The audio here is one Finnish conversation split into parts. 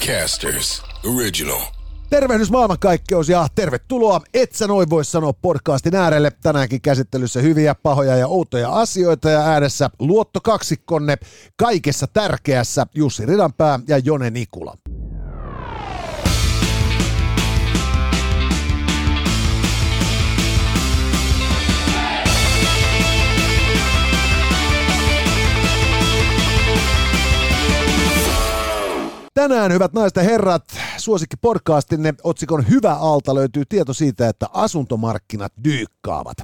Podcasters Original. Tervehdys maailmankaikkeus ja tervetuloa Et sä noin voi sanoa podcastin äärelle. Tänäänkin käsittelyssä hyviä, pahoja ja outoja asioita ja ääressä luottokaksikkonne kaikessa tärkeässä Jussi Ridanpää ja Jone Nikula. Tänään, hyvät naiset ja herrat, suosikki podcastinne otsikon Hyvä alta löytyy tieto siitä, että asuntomarkkinat dyykkaavat.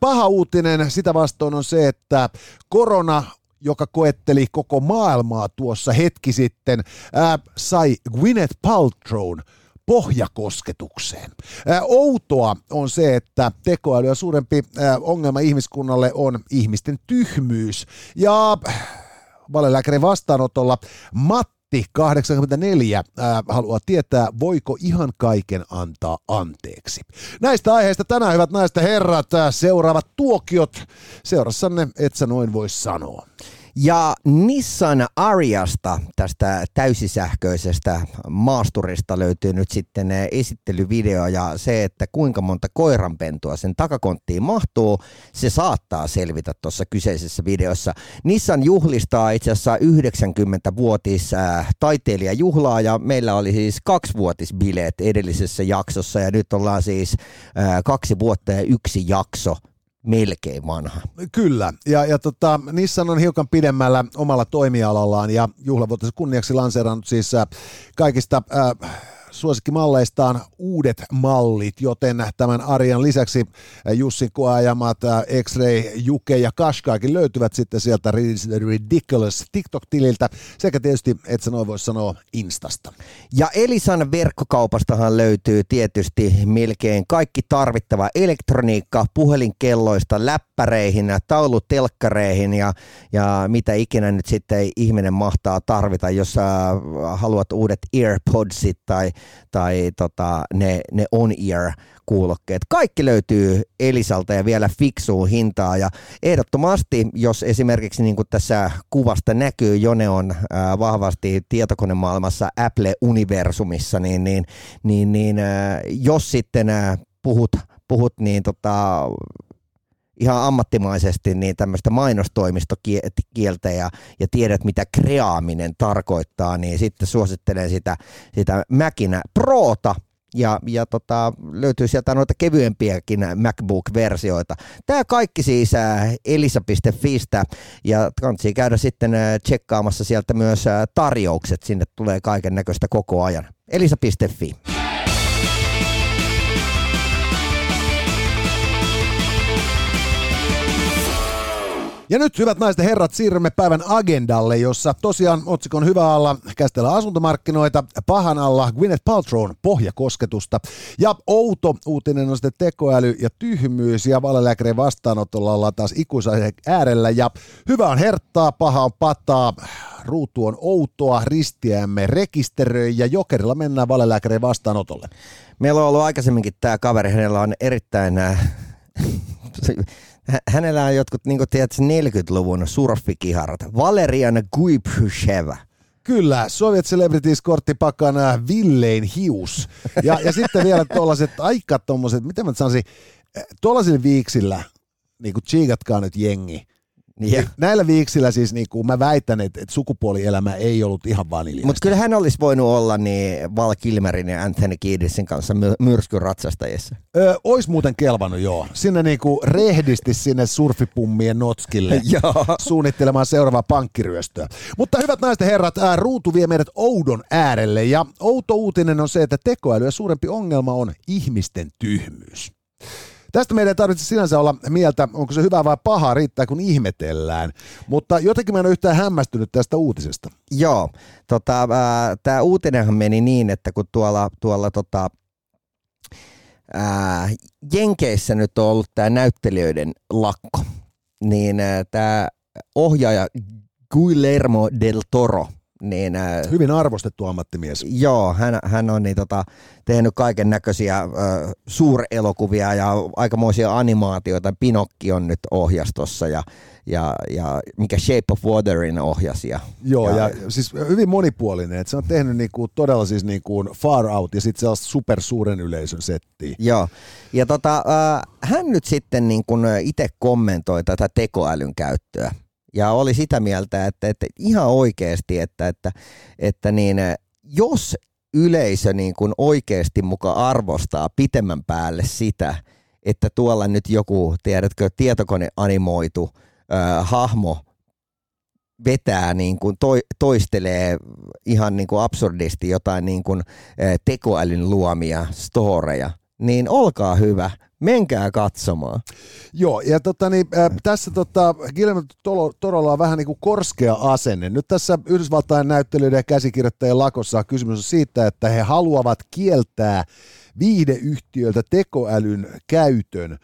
Paha uutinen sitä vastoin on se, että korona joka koetteli koko maailmaa tuossa hetki sitten, ää, sai Gwyneth Paltrown pohjakosketukseen. Ää, outoa on se, että tekoälyä suurempi ää, ongelma ihmiskunnalle on ihmisten tyhmyys. Ja valelääkärin vastaanotolla Matt 84 ää, haluaa tietää, voiko ihan kaiken antaa anteeksi. Näistä aiheista tänään, hyvät naiset ja herrat, seuraavat tuokiot seurassanne, et sä noin voi sanoa. Ja Nissan Ariasta, tästä täysisähköisestä maasturista löytyy nyt sitten eh, esittelyvideo ja se, että kuinka monta koiranpentua sen takakonttiin mahtuu, se saattaa selvitä tuossa kyseisessä videossa. Nissan juhlistaa itse asiassa 90-vuotis äh, taiteilijajuhlaa ja meillä oli siis kaksivuotisbileet edellisessä jaksossa ja nyt ollaan siis äh, kaksi vuotta ja yksi jakso melkein vanha. Kyllä, ja, ja tota, Nissan on hiukan pidemmällä omalla toimialallaan ja juhlavuotensa kunniaksi lanseerannut siis äh, kaikista äh, suosikkimalleistaan uudet mallit, joten tämän Arjan lisäksi Jussin koajamat X-Ray, Juke ja Kashkaakin löytyvät sitten sieltä Ridiculous TikTok-tililtä sekä tietysti, et sä noin voi sanoa, Instasta. Ja Elisan verkkokaupastahan löytyy tietysti melkein kaikki tarvittava elektroniikka puhelinkelloista läppäreihin, taulutelkkareihin ja, ja mitä ikinä nyt sitten ihminen mahtaa tarvita, jos haluat uudet AirPodsit tai tai tota, ne, ne on-ear kuulokkeet. Kaikki löytyy Elisalta ja vielä fiksuu hintaa ja ehdottomasti, jos esimerkiksi niin kuin tässä kuvasta näkyy, Jone on ää, vahvasti tietokonemaailmassa Apple-universumissa, niin, niin, niin, niin ää, jos sitten ää, puhut, puhut niin tota, ihan ammattimaisesti niin tämmöistä mainostoimistokieltä ja, ja tiedät, mitä kreaaminen tarkoittaa, niin sitten suosittelen sitä, sitä Mäkinä Proota, ja, ja tota, löytyy sieltä noita kevyempiäkin MacBook-versioita. Tämä kaikki siis äh, elisa.fistä ja kannattaa käydä sitten äh, tsekkaamassa sieltä myös äh, tarjoukset, sinne tulee kaiken näköistä koko ajan. elisa.fi. Ja nyt, hyvät naiset ja herrat, siirrymme päivän agendalle, jossa tosiaan otsikon hyvä alla käsitellään asuntomarkkinoita, pahan alla Gwyneth Paltrown pohjakosketusta. Ja outo uutinen on sitten tekoäly ja tyhmyys, ja valelääkärin vastaanotolla ollaan taas ikuisen äärellä. Ja hyvä on herttaa, paha on pataa, ruutu on outoa, ristiämme rekisteröi, ja jokerilla mennään valelääkärin vastaanotolle. Meillä on ollut aikaisemminkin tämä kaveri, hänellä on erittäin äh, hänellä on jotkut, niin tiedät, 40-luvun surfikiharat. Valeriana Guipysheva. Kyllä, Soviet Celebrities korttipakana Villein hius. Ja, ja sitten vielä tuollaiset aika tuommoiset, miten mä sanoisin, eh, tuollaisilla viiksillä, niin kuin nyt jengi, ja. Näillä viiksillä siis niin kuin mä väitän, että, että sukupuolielämä ei ollut ihan vaniljaista. Mutta kyllä hän olisi voinut olla niin Val Kilmerin ja Anthony Kiedissin kanssa my- myrskyn ratsastajissa. Öö, ois muuten kelvannut joo. Sinne niin kuin rehdisti sinne surfipummien notskille suunnittelemaan seuraavaa pankkiryöstöä. Mutta hyvät naiset ja herrat, ää, ruutu vie meidät oudon äärelle ja outo uutinen on se, että tekoälyä suurempi ongelma on ihmisten tyhmyys. Tästä meidän ei tarvitse sinänsä olla mieltä, onko se hyvä vai paha, riittää kun ihmetellään. Mutta jotenkin mä en ole yhtään hämmästynyt tästä uutisesta. Joo, tota, äh, tämä uutinenhan meni niin, että kun tuolla, tuolla tota, äh, Jenkeissä nyt on ollut tämä näyttelijöiden lakko, niin äh, tämä ohjaaja Guillermo del Toro Niin, äh, Hyvin arvostettu ammattimies. Joo, hän, hän on niin, tota, tehnyt kaiken näköisiä äh, suurelokuvia ja aikamoisia animaatioita. Pinokki on nyt ohjastossa ja, ja, ja mikä Shape of Waterin ohjasia. Joo, ja, ja siis hyvin monipuolinen. Että se on tehnyt niinku todella siis niinku Far Out ja sitten sellaista supersuuren yleisön settiä. Joo, ja tota, äh, hän nyt sitten niin kun itse kommentoi tätä tekoälyn käyttöä ja oli sitä mieltä, että, että ihan oikeasti, että, että, että niin, jos yleisö niin kuin oikeasti muka arvostaa pitemmän päälle sitä, että tuolla nyt joku, tiedätkö, tietokone animoitu äh, hahmo vetää, niin kuin to, toistelee ihan niin kuin absurdisti jotain niin kuin, äh, tekoälyn luomia storeja, niin olkaa hyvä, menkää katsomaan. Joo, ja tota, niin, äh, tässä tota, Guillermo Torolla on vähän niin kuin korskea asenne. Nyt tässä Yhdysvaltain näyttelyiden ja käsikirjoittajien lakossa kysymys on siitä, että he haluavat kieltää viihdeyhtiöiltä tekoälyn käytön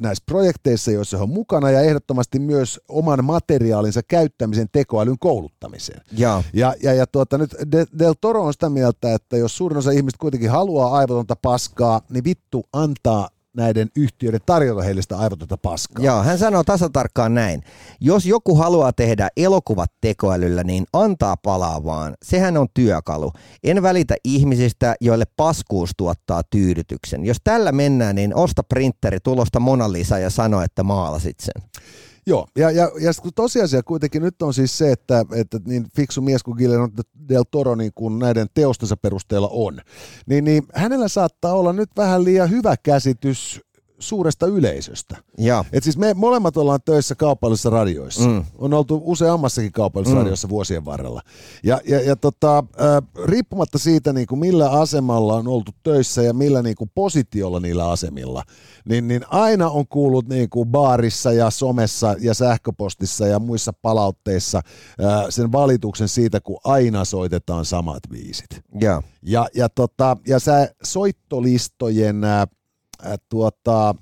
näissä projekteissa, joissa he on mukana, ja ehdottomasti myös oman materiaalinsa käyttämisen tekoälyn kouluttamiseen. Ja, ja, ja, ja tuota, nyt Del Toro on sitä mieltä, että jos suurin osa ihmistä kuitenkin haluaa aivotonta paskaa, niin vittu antaa näiden yhtiöiden tarjota heille sitä aivotonta paskaa. Joo, hän sanoo tasatarkkaan näin. Jos joku haluaa tehdä elokuvat tekoälyllä, niin antaa palaa vaan. Sehän on työkalu. En välitä ihmisistä, joille paskuus tuottaa tyydytyksen. Jos tällä mennään, niin osta printeri tulosta Mona Lisa ja sano, että maalasit sen. Joo, ja, ja, ja tosiasia kuitenkin nyt on siis se, että, että niin fiksu mies kuin Guillermo del Toro niin kuin näiden teostensa perusteella on, niin, niin hänellä saattaa olla nyt vähän liian hyvä käsitys suuresta yleisöstä. Ja. Et siis me molemmat ollaan töissä kaupallisissa radioissa. Mm. On oltu useammassakin kaupallisessa mm. radiossa vuosien varrella. Ja, ja, ja tota, äh, riippumatta siitä, niin kuin millä asemalla on oltu töissä ja millä niin kuin positiolla niillä asemilla, niin, niin aina on kuullut niin kuin baarissa ja somessa ja sähköpostissa ja muissa palautteissa äh, sen valituksen siitä, kun aina soitetaan samat viisit. Ja, ja, ja, tota, ja sä soittolistojen... Äh, äh, tuota,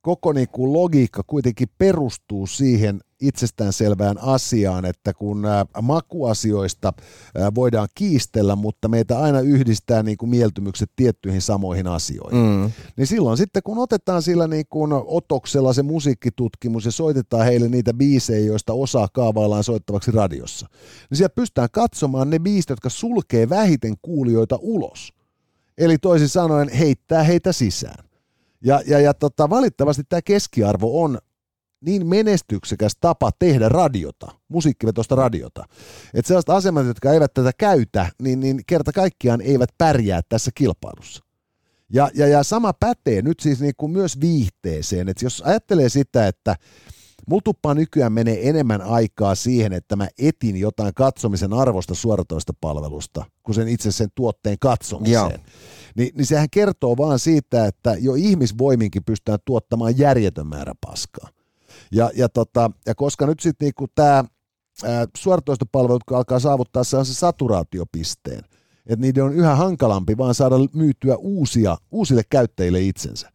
koko niin kuin logiikka kuitenkin perustuu siihen itsestäänselvään asiaan, että kun äh, makuasioista äh, voidaan kiistellä, mutta meitä aina yhdistää niin kuin mieltymykset tiettyihin samoihin asioihin. Mm. Niin silloin sitten kun otetaan sillä niin kuin otoksella se musiikkitutkimus ja soitetaan heille niitä biisejä, joista osaa kaavaillaan soittavaksi radiossa, niin siellä pystytään katsomaan ne biisit, jotka sulkee vähiten kuulijoita ulos. Eli toisin sanoen heittää heitä sisään. Ja, ja, ja tota, valittavasti tämä keskiarvo on niin menestyksekäs tapa tehdä radiota, musiikkivetosta radiota, että sellaiset asemat, jotka eivät tätä käytä, niin, niin kerta kaikkiaan eivät pärjää tässä kilpailussa. Ja, ja, ja sama pätee nyt siis niin kuin myös viihteeseen, että jos ajattelee sitä, että Mulla nykyään menee enemmän aikaa siihen, että mä etin jotain katsomisen arvosta suoratoista palvelusta, kuin sen itse sen tuotteen katsomiseen. Joo. Ni, niin sehän kertoo vaan siitä, että jo ihmisvoiminkin pystytään tuottamaan järjetön määrä paskaa. Ja, ja, tota, ja koska nyt sitten niinku tämä suoratoistopalvelut alkaa saavuttaa se saturaatiopisteen, että niiden on yhä hankalampi vaan saada myytyä uusia, uusille käyttäjille itsensä.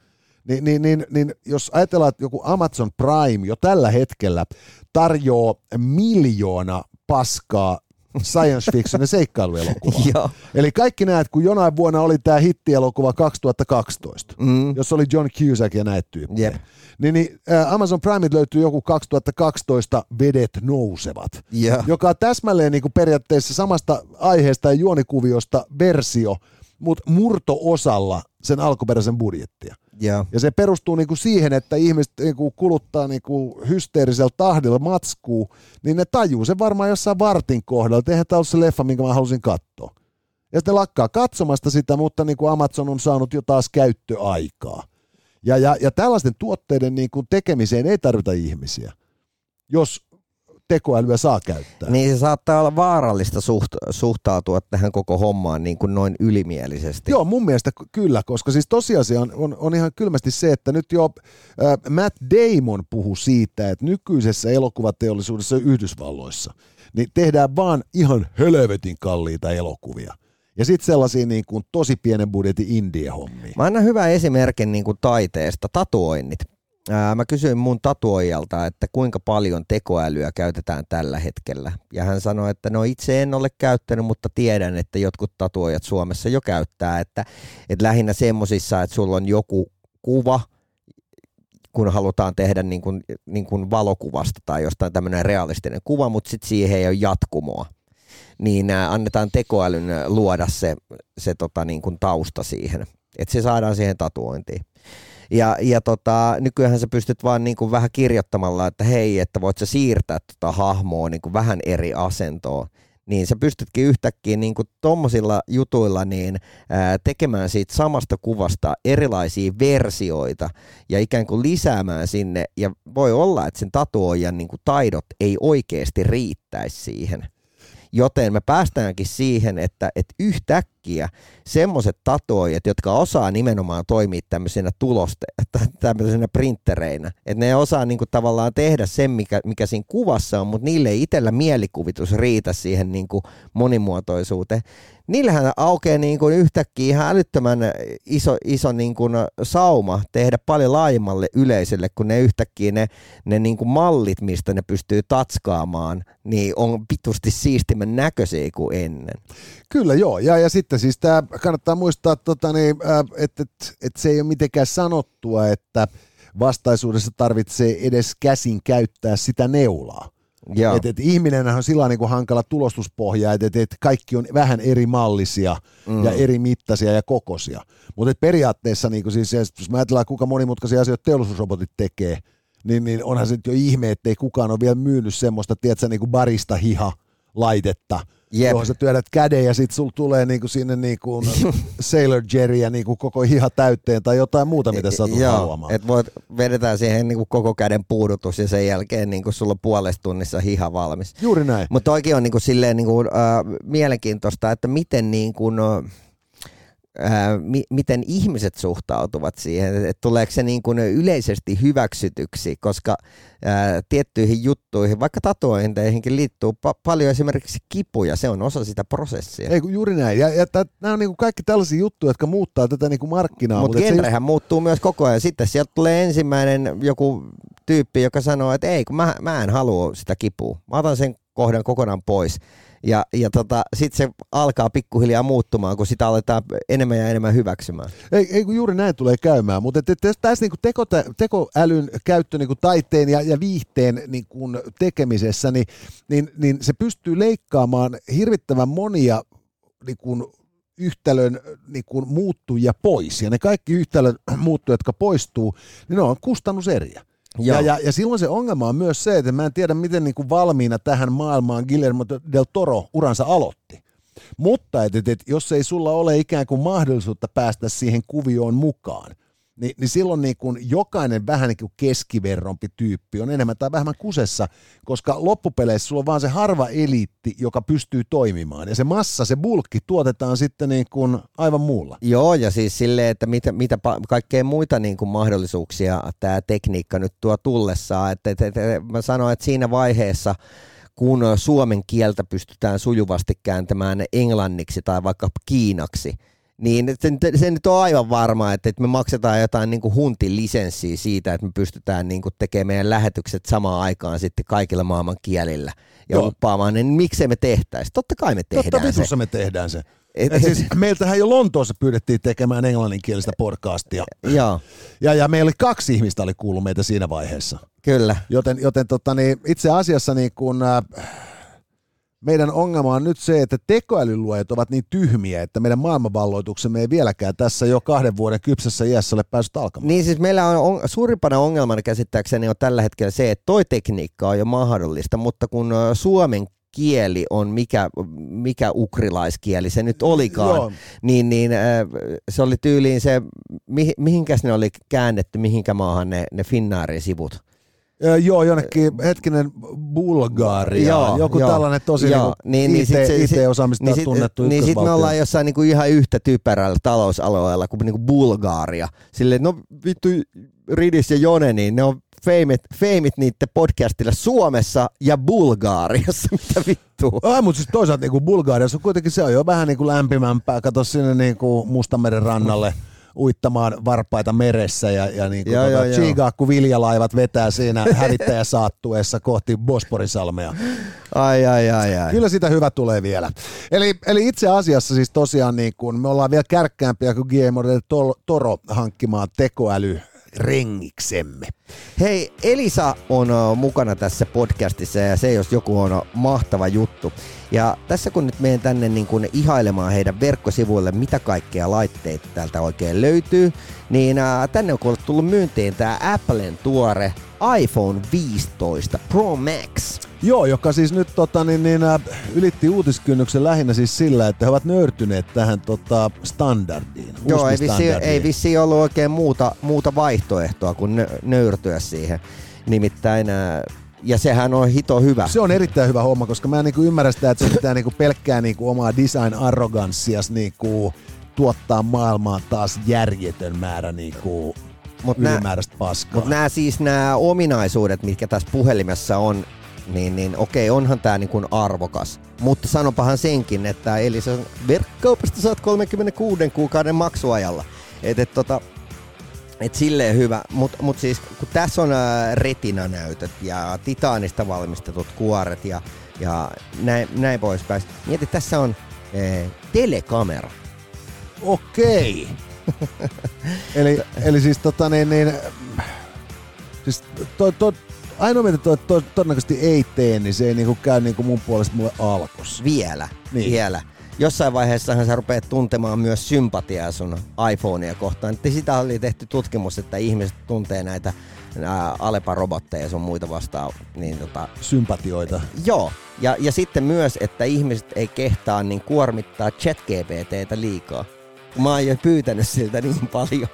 Niin, niin, niin, niin jos ajatellaan, että joku Amazon Prime jo tällä hetkellä tarjoaa miljoona paskaa science fiction ja seikkailuelokuva. Eli kaikki näet, kun jonain vuonna oli tämä hittielokuva 2012, mm. jossa oli John Cusack ja näitä tyyppejä. Yep. Niin, niin äh, Amazon Prime löytyy joku 2012 Vedet nousevat, yeah. joka on täsmälleen niin kuin periaatteessa samasta aiheesta ja juonikuviosta versio, mutta murto-osalla sen alkuperäisen budjettia. Yeah. Ja se perustuu niinku siihen, että ihmiset niinku kuluttaa niinku hysteerisellä tahdilla matskuu, niin ne tajuu se varmaan jossain vartin kohdalla, eihän tämä se leffa, minkä mä halusin katsoa. Ja sitten lakkaa katsomasta sitä, mutta niin kuin Amazon on saanut jo taas käyttöaikaa. Ja, ja, ja tällaisten tuotteiden niin kuin tekemiseen ei tarvita ihmisiä, jos tekoälyä saa käyttää. Niin se saattaa olla vaarallista suht, suhtautua tähän koko hommaan niin kuin noin ylimielisesti. Joo, mun mielestä kyllä, koska siis tosiasia on, on, on ihan kylmästi se, että nyt jo äh, Matt Damon puhuu siitä, että nykyisessä elokuvateollisuudessa Yhdysvalloissa niin tehdään vaan ihan helvetin kalliita elokuvia. Ja sitten sellaisia niin kuin tosi pienen budjetin indie-hommia. Mä annan hyvän esimerkin niin kuin taiteesta, tatuoinnit ää, mä kysyin mun tatuoijalta, että kuinka paljon tekoälyä käytetään tällä hetkellä. Ja hän sanoi, että no itse en ole käyttänyt, mutta tiedän, että jotkut tatuojat Suomessa jo käyttää. Että, että lähinnä semmosissa, että sulla on joku kuva, kun halutaan tehdä niin kuin, niin kuin valokuvasta tai jostain tämmöinen realistinen kuva, mutta sitten siihen ei ole jatkumoa. Niin annetaan tekoälyn luoda se, se tota niin kuin tausta siihen, että se saadaan siihen tatuointiin. Ja, ja tota, nykyään sä pystyt vaan niin kuin vähän kirjoittamalla, että hei, että voit sä siirtää tota hahmoa niin kuin vähän eri asentoon niin sä pystytkin yhtäkkiä niin kuin tommosilla jutuilla niin, ää, tekemään siitä samasta kuvasta erilaisia versioita ja ikään kuin lisäämään sinne. Ja voi olla, että sen tatuojan niin kuin taidot ei oikeasti riittäisi siihen. Joten me päästäänkin siihen, että, että yhtäkkiä semmoiset tatoijat, jotka osaa nimenomaan toimia tämmöisenä tuloste, tämmöisenä printtereinä, että ne osaa niinku tavallaan tehdä sen, mikä, mikä siinä kuvassa on, mutta niille ei itsellä mielikuvitus riitä siihen niinku monimuotoisuuteen, niillähän aukeaa niin kuin yhtäkkiä ihan älyttömän iso, iso niin kuin sauma tehdä paljon laajemmalle yleisölle, kun ne yhtäkkiä ne, ne niin kuin mallit, mistä ne pystyy tatskaamaan, niin on pitusti siistimän näköisiä kuin ennen. Kyllä joo, ja, ja sitten siis tämä kannattaa muistaa, tota, niin, että et, et se ei ole mitenkään sanottua, että vastaisuudessa tarvitsee edes käsin käyttää sitä neulaa. Et, et ihminen on sillä niin hankala tulostuspohja, että et, et kaikki on vähän eri mallisia mm. ja eri mittaisia ja kokoisia. Mutta periaatteessa, niin siis, jos me ajatellaan, kuinka monimutkaisia asioita teollisuusrobotit tekee, niin, niin onhan se nyt jo ihme, että ei kukaan ole vielä myynyt semmoista, tiedätkö, niin kuin barista hiha laitetta, Jep. johon sä työdät käden ja sitten sulla tulee niinku sinne niinku Sailor Jerry ja niinku koko hiha täytteen tai jotain muuta, mitä sä Joo, haluamaan. Et voit, vedetään siihen niinku koko käden puudutus ja sen jälkeen niinku sulla on puolesta tunnissa hiha valmis. Juuri näin. Mutta oikein on niinku silleen niinku, äh, mielenkiintoista, että miten niinku, no, ää, mi- miten ihmiset suhtautuvat siihen, että tuleeko se niin kuin yleisesti hyväksytyksi, koska ää, tiettyihin juttuihin, vaikka tatuointeihinkin liittyy pa- paljon esimerkiksi kipuja, se on osa sitä prosessia. Ei juuri näin, ja, ja nämä on niin kuin kaikki tällaisia juttuja, jotka muuttaa tätä niin kuin markkinaa. Mut mutta genrehän se... muuttuu myös koko ajan, sitten sieltä tulee ensimmäinen joku tyyppi, joka sanoo, että ei, kun mä, mä en halua sitä kipua, mä otan sen kohdan kokonaan pois. Ja, ja tota, sitten se alkaa pikkuhiljaa muuttumaan, kun sitä aletaan enemmän ja enemmän hyväksymään. Ei, ei kun juuri näin tulee käymään, mutta tässä niinku teko, tekoälyn käyttö niinku taiteen ja, ja viihteen niinku tekemisessä, niin, niin, niin se pystyy leikkaamaan hirvittävän monia niinku, yhtälön niin muuttuja pois. Ja ne kaikki yhtälön muuttujat, jotka poistuu, niin ne on kustannuseriä. Ja, ja, ja silloin se ongelma on myös se, että mä en tiedä miten niin kuin valmiina tähän maailmaan Guillermo del Toro uransa aloitti. Mutta et, et, et, jos ei sulla ole ikään kuin mahdollisuutta päästä siihen kuvioon mukaan, niin, niin silloin niin kuin jokainen vähän niin kuin keskiverrompi tyyppi on enemmän tai vähemmän kusessa, koska loppupeleissä sulla on vaan se harva eliitti, joka pystyy toimimaan. Ja se massa, se bulkki tuotetaan sitten niin kuin aivan muulla. Joo, ja siis silleen, että mitä, mitä kaikkea muita niin kuin mahdollisuuksia tämä tekniikka nyt tuo tullessaan. Että, että, että mä sanoin, että siinä vaiheessa, kun suomen kieltä pystytään sujuvasti kääntämään englanniksi tai vaikka kiinaksi – niin se, se nyt on aivan varma, että, että me maksetaan jotain niin kuin huntin lisenssiä siitä, että me pystytään niin kuin tekemään meidän lähetykset samaan aikaan sitten kaikilla maailman kielillä ja Joo. uppaamaan, niin miksei me tehtäisi? Totta kai me tehdään Totta se. me tehdään se. Et, et siis, meiltähän jo Lontoossa pyydettiin tekemään englanninkielistä podcastia. Joo. Ja, ja meillä oli kaksi ihmistä oli kuullut meitä siinä vaiheessa. Kyllä. Joten, joten tota, niin, itse asiassa niin kun, äh, meidän ongelma on nyt se, että tekoälyluojat ovat niin tyhmiä, että meidän maailmanvalloituksemme ei vieläkään tässä jo kahden vuoden kypsässä iässä ole päässyt alkamaan. Niin siis meillä on, on suurimpana ongelmana käsittääkseni on tällä hetkellä se, että toi tekniikka on jo mahdollista, mutta kun suomen kieli on mikä, mikä ukrilaiskieli se nyt olikaan, Joo. niin, niin se oli tyyliin se, mihinkäs ne oli käännetty, mihinkä maahan ne, ne Finnaarin sivut joo, jonnekin hetkinen Bulgaria, joo, joku joo, tällainen tosi joo, niin, niin, IT, niin IT-osaamista niin sit, tunnettu Niin sitten me ollaan jossain niinku ihan yhtä typerällä talousalueella kuin niinku Bulgaria. Silleen, no vittu Ridis ja Jone, niin ne on feimit, feimit niiden podcastilla Suomessa ja Bulgaariassa, mitä vittua. Ai, mutta siis toisaalta niinku Bulgaariassa kuitenkin se on jo vähän niinku lämpimämpää, kato sinne niinku Mustanmeren rannalle uittamaan varpaita meressä ja, ja niin kuin Joo, tuota, joo, joo. Chigaakku viljalaivat vetää siinä hävittäjäsaattuessa kohti Bosporisalmea. Ai, ai, ai, ai. Kyllä sitä hyvä tulee vielä. Eli, eli itse asiassa siis tosiaan niin kuin me ollaan vielä kärkkäämpiä kuin Guillermo del Toro hankkimaan tekoäly rengiksemme. Hei, Elisa on mukana tässä podcastissa ja se jos joku on mahtava juttu. Ja tässä kun nyt menen tänne niin kun ihailemaan heidän verkkosivuille, mitä kaikkea laitteita täältä oikein löytyy, niin ä, tänne on kuule tullut myyntiin tämä Applen tuore iPhone 15 Pro Max. Joo, joka siis nyt tota, niin, niin, äh, ylitti uutiskynnyksen lähinnä siis sillä, että he ovat nöyrtyneet tähän tota, standardiin. Joo, ei vissi, ei vissi ollut oikein muuta, muuta vaihtoehtoa kuin nö, nöyrtyä siihen. Nimittäin, ä, ja sehän on hito hyvä. Se on erittäin hyvä homma, koska mä en niin ymmärrä sitä, että se pitää niin pelkkää niin omaa design-arroganssias niin tuottaa maailmaan taas järjetön määrä niin Mut nää- ylimääräistä paskaa. Mutta nämä siis nämä ominaisuudet, mitkä tässä puhelimessa on, niin, niin okei, onhan tämä niin kuin arvokas. Mutta sanopahan senkin, että eli se verkkokaupasta saat 36 kuukauden maksuajalla. Et, et, tota, et silleen hyvä, mutta mut siis kun tässä on ää, retinanäytöt ja titaanista valmistetut kuoret ja, ja näin, näin poispäin. Mieti, tässä on ee, telekamera. Okei. eli, eli siis tota niin, niin siis to, to, ainoa mitä to, to, todennäköisesti ei tee, niin se ei niinku käy niinku mun puolesta mulle alkos. Vielä, niin. vielä. Jossain vaiheessahan sä rupeat tuntemaan myös sympatiaa sun iPhonea kohtaan. Että sitä oli tehty tutkimus, että ihmiset tuntee näitä Alepa-robotteja ja sun muita vastaan. Niin tota, Sympatioita. joo, ja, ja sitten myös, että ihmiset ei kehtaa niin kuormittaa chat-GPTtä liikaa. Kun Mä oon jo pyytänyt siltä niin paljon.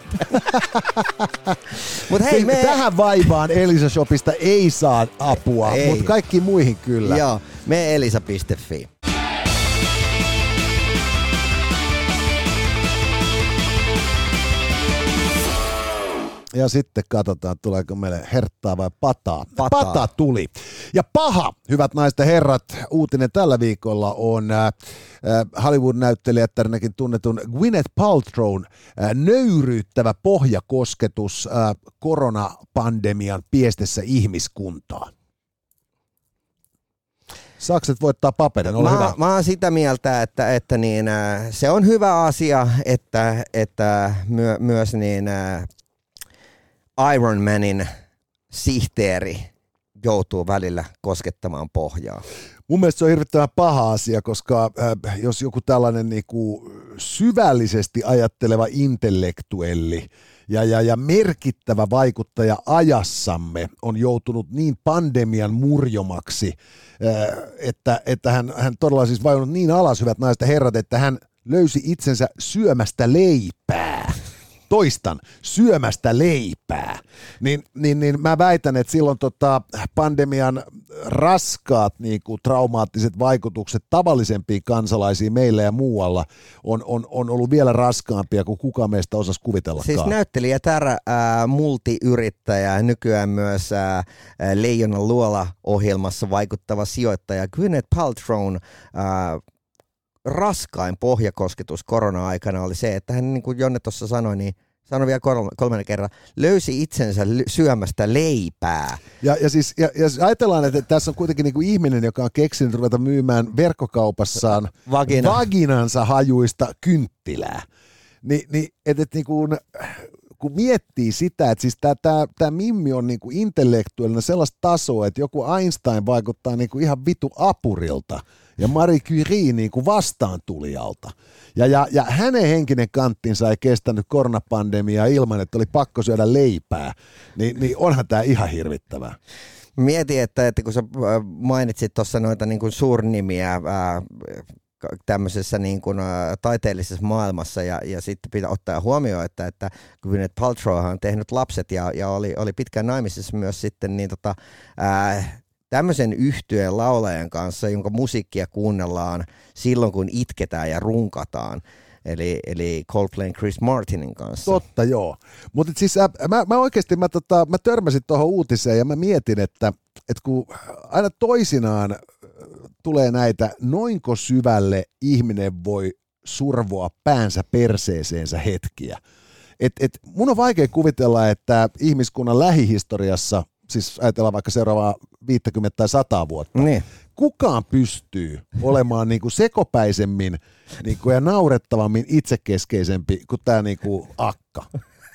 Mut hei, me... Tähän vaivaan Elisa Shopista ei saa apua, mutta kaikki muihin kyllä. Joo, me elisa.fi. Ja sitten katsotaan, tuleeko meille herttaa vai pataa. Pataa. Pata tuli. Ja paha, hyvät naiset ja herrat, uutinen tällä viikolla on äh, äh, Hollywood-näyttelijättärinäkin tunnetun Gwyneth Paltrown äh, nöyryyttävä pohjakosketus äh, koronapandemian piestessä ihmiskuntaa. Sakset voittaa paperin, ole mä, hyvä. mä oon sitä mieltä, että, että niin, se on hyvä asia, että, että myö, myös niin, Iron Manin sihteeri joutuu välillä koskettamaan pohjaa. Mun mielestä se on hirvittävän paha asia, koska äh, jos joku tällainen niinku syvällisesti ajatteleva intellektuelli ja, ja, ja merkittävä vaikuttaja ajassamme on joutunut niin pandemian murjomaksi, äh, että, että hän, hän todella siis vajonnut niin alas, hyvät naiset ja herrat, että hän löysi itsensä syömästä leipää toistan, syömästä leipää, niin, niin, niin mä väitän, että silloin tota pandemian raskaat niin kuin, traumaattiset vaikutukset tavallisempiin kansalaisiin meillä ja muualla on, on, on ollut vielä raskaampia kuin kuka meistä osasi kuvitellakaan. Siis näyttelijä Tär, äh, multiyrittäjä, nykyään myös äh, Leijonan luola-ohjelmassa vaikuttava sijoittaja Gwyneth Paltrown äh, raskain pohjakosketus korona-aikana oli se, että hän, niin kuin Jonne tuossa sanoi, niin sanoi vielä kolme, kolmannen kerran, löysi itsensä syömästä leipää. Ja, ja siis ja, ja jos ajatellaan, että tässä on kuitenkin niin kuin ihminen, joka on keksinyt ruveta myymään verkkokaupassaan Vagina. vaginansa hajuista kynttilää, Ni, niin että et, niin kuin, kun miettii sitä, että siis tämä Mimmi on niinku intellektuaalinen sellaista tasoa, että joku Einstein vaikuttaa niinku ihan vitu apurilta ja Marie Curie niinku vastaantulijalta. Ja, ja, ja hänen henkinen kanttinsa ei kestänyt koronapandemiaa ilman, että oli pakko syödä leipää, niin, niin onhan tämä ihan hirvittävää. Mietin, että, että kun sä äh, mainitsit tuossa noita niin kuin suurnimiä ää, ka- tämmöisessä niin kuin, ää, taiteellisessa maailmassa ja, ja sitten pitää ottaa huomioon, että, että Gwyneth Paltrow on tehnyt lapset ja, ja oli, oli pitkään naimisissa myös sitten niin tota, ää, tämmöisen yhtyeen laulajan kanssa, jonka musiikkia kuunnellaan silloin, kun itketään ja runkataan. Eli, eli Coldplayn Chris Martinin kanssa. Totta, joo. Mutta siis äh, mä, mä oikeasti mä, tota, mä törmäsin tuohon uutiseen ja mä mietin, että, että kun aina toisinaan äh, tulee näitä, noinko syvälle ihminen voi survoa päänsä perseeseensä hetkiä. et, et mun on vaikea kuvitella, että ihmiskunnan lähihistoriassa, siis ajatellaan vaikka seuraavaa 50 tai 100 vuotta, Niin. kukaan pystyy olemaan niinku sekopäisemmin niinku ja naurettavammin itsekeskeisempi kuin tämä niinku akka.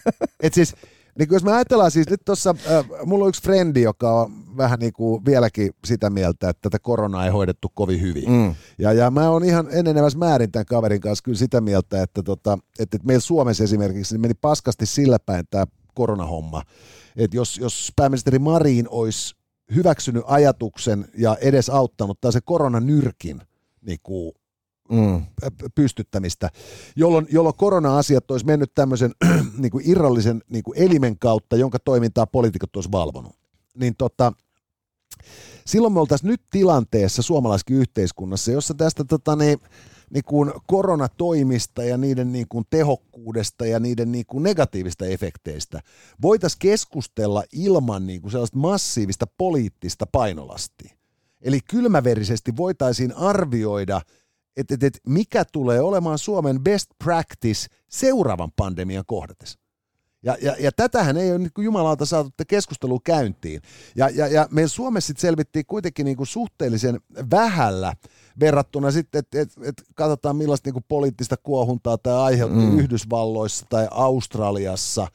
Et siis, niinku jos me ajatellaan siis nyt tuossa, äh, mulla on yksi frendi, joka on vähän niinku vieläkin sitä mieltä, että tätä koronaa ei hoidettu kovin hyvin. Mm. Ja, ja mä oon ihan enenevässä määrin tämän kaverin kanssa kyllä sitä mieltä, että, tota, että, että meillä Suomessa esimerkiksi niin meni paskasti sillä päin tämä koronahomma. Että jos, jos pääministeri Marin olisi hyväksynyt ajatuksen ja edes auttanut tai se koronanyrkin niin kuin, Mm. pystyttämistä, jolloin, jolloin korona-asiat olisi mennyt tämmöisen niin kuin irrallisen niin kuin elimen kautta, jonka toimintaa poliitikot olisi valvonut. Niin tota, silloin me oltaisiin nyt tilanteessa suomalaisessa yhteiskunnassa, jossa tästä tota, niin, niin kuin koronatoimista ja niiden niin kuin tehokkuudesta ja niiden niin kuin negatiivista efekteistä voitaisiin keskustella ilman niin kuin sellaista massiivista poliittista painolastia. Eli kylmäverisesti voitaisiin arvioida, että et, et mikä tulee olemaan Suomen best practice seuraavan pandemian kohdatessa. Ja, ja, ja tätähän ei ole niin kuin jumalauta saatu keskustelua käyntiin. Ja, ja, ja meillä Suomessa sit selvittiin kuitenkin niin kuin suhteellisen vähällä verrattuna sitten, että et, et katsotaan millaista niin kuin poliittista kuohuntaa tämä aiheutti mm. Yhdysvalloissa tai Australiassa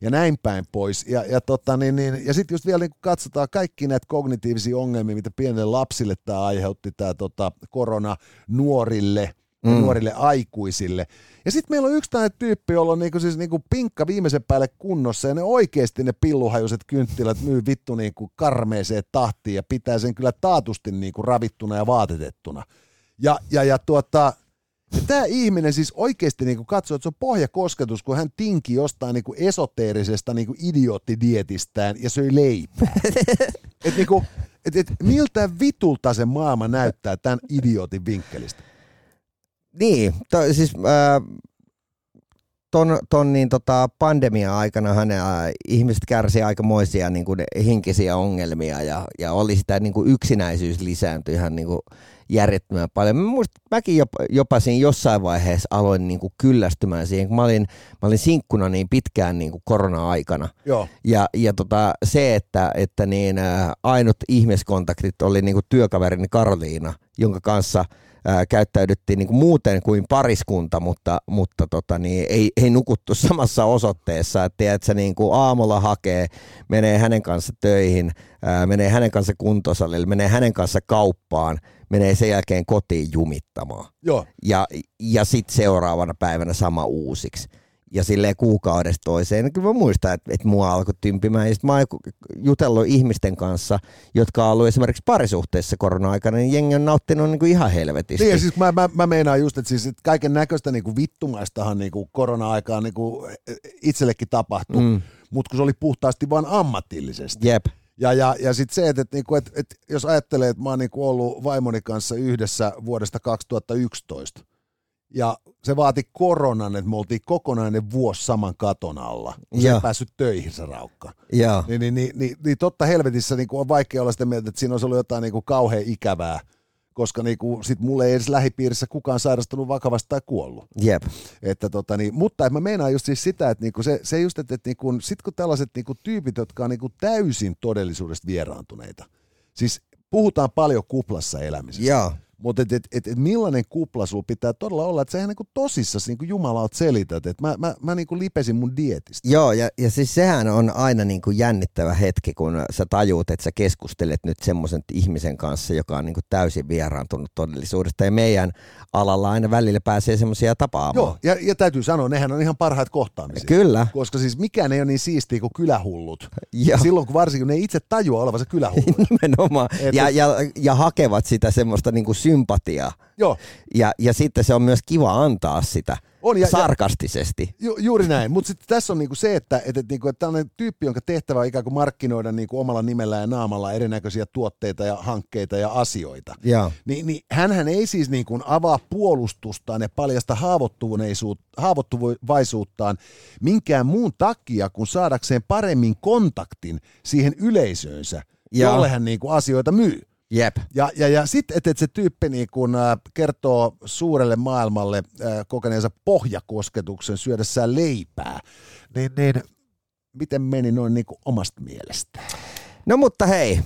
ja näin päin pois. Ja, ja, tota, niin, niin, ja sitten just vielä niin kun katsotaan kaikki näitä kognitiivisia ongelmia, mitä pienille lapsille tämä aiheutti, tämä tota, korona nuorille, mm. nuorille aikuisille. Ja sitten meillä on yksi tämmöinen tyyppi, jolla on niinku siis niinku pinkka viimeisen päälle kunnossa, ja ne oikeasti ne pilluhajuiset kynttilät myy vittu niinku karmeeseen tahtiin, ja pitää sen kyllä taatusti niinku ravittuna ja vaatetettuna. Ja, ja, ja tuota, ja tämä ihminen siis oikeasti niinku katsoo, että se on pohjakosketus, kun hän tinki jostain niinku esoteerisesta niinku idioottidietistään ja söi leipää. et niinku, et, et, miltä vitulta se maailma näyttää tämän idiootin vinkkelistä? Niin, to, siis äh, ton, ton niin, tota, pandemia-aikana hän, äh, ihmiset kärsi aikamoisia niin kuin, henkisiä ongelmia ja, ja oli sitä niin kuin, yksinäisyys lisääntyi ihan niin kuin, järjettömän paljon. Mä muistan, mäkin jopa, jopa siinä jossain vaiheessa aloin niin kuin, kyllästymään siihen, kun mä olin, mä olin sinkkuna niin pitkään niin kuin, korona-aikana. Joo. Ja, ja tota, se, että, että niin, äh, ainut ihmiskontaktit oli niin kuin, työkaverini Karoliina, jonka kanssa – ää, käyttäydyttiin niin kuin muuten kuin pariskunta, mutta, mutta tota, niin ei, ei nukuttu samassa osoitteessa. Että tiedätkö, niin kuin aamulla hakee, menee hänen kanssa töihin, ää, menee hänen kanssa kuntosalille, menee hänen kanssa kauppaan, menee sen jälkeen kotiin jumittamaan. Joo. Ja, ja sitten seuraavana päivänä sama uusiksi ja silleen kuukaudesta toiseen. Kyllä mä muistan, että, että mua alkoi tympimään. Ja sitten mä oon jutellut ihmisten kanssa, jotka on ollut esimerkiksi parisuhteessa korona-aikana, niin jengi on nauttinut niin kuin ihan helvetisti. Niin, ja siis mä, mä, mä meinaan just, että siis, että kaiken näköistä niin kuin vittumaistahan niin kuin korona-aikaan niin kuin itsellekin tapahtui, mm. mutta kun se oli puhtaasti vain ammatillisesti. Jep. Ja, ja, ja sitten se, että, että, että, että, että jos ajattelee, että mä oon niin kuin ollut vaimoni kanssa yhdessä vuodesta 2011, ja se vaati koronan, että me oltiin kokonainen vuosi saman katon alla, kun se ei päässyt töihin se raukka. Ja. Niin, niin, niin, niin, niin totta helvetissä niin on vaikea olla sitä mieltä, että siinä olisi ollut jotain niin kuin kauhean ikävää, koska niin kuin, sit mulle ei edes lähipiirissä kukaan sairastunut vakavasti tai kuollut. Jep. Että tota, niin, mutta mä meinaan just siis sitä, että niinku se, se just, että, että niinku, sit kun tällaiset niinku tyypit, jotka on niinku täysin todellisuudesta vieraantuneita, siis puhutaan paljon kuplassa elämisestä. Joo. Mutta et, et, et, et millainen kupla sulla pitää todella olla, että sä ihan niinku tosissasi niinku Jumalaut selität, että mä, mä, mä niinku lipesin mun dietistä. Joo, ja, ja siis sehän on aina niinku jännittävä hetki, kun sä tajuut, että sä keskustelet nyt semmoisen ihmisen kanssa, joka on niinku täysin vieraantunut todellisuudesta. Ja meidän alalla aina välillä pääsee semmoisia tapaamaan. Joo, ja, ja täytyy sanoa, nehän on ihan parhaat kohtaamisia. Kyllä. Koska siis mikään ei ole niin siistiä kuin kylähullut. Joo. Silloin kun varsinkin ne itse tajuaa olevansa kylähullut. Nimenomaan. Et- Ja, ja, ja hakevat sitä semmoista niinku sympatiaa. Joo, Ja, ja sitten se on myös kiva antaa sitä On, ja- ja- sarkastisesti. Ju, juuri näin, mutta sitten tässä on niinku se, että et, et, niinku, että tällainen tyyppi, jonka tehtävä on ikään kuin markkinoida niinku omalla nimellä ja naamalla erinäköisiä tuotteita ja hankkeita ja asioita. Joo. Niin, niin hänhän ei siis niin kuin avaa puolustustaan ja paljasta haavoittuvaisuut- haavoittuvaisuuttaan minkään muun takia, kun saadakseen paremmin kontaktin siihen yleisöönsä, Joo. jolle hän niin kuin asioita myy. Jep. Ja, ja, ja sitten, että et se tyyppi niin kun, äh, kertoo suurelle maailmalle äh, kokeneensa pohjakosketuksen syödessään leipää, niin, niin miten meni noin niin kuin omasta mielestä? No mutta hei,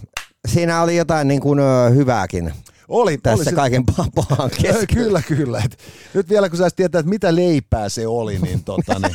siinä oli jotain niin kuin, ö, hyvääkin Oli, tässä oli se- kaiken pa- pahan keskellä. Kyllä, kyllä. Et nyt vielä kun sä tietää, että mitä leipää se oli, niin, tota, niin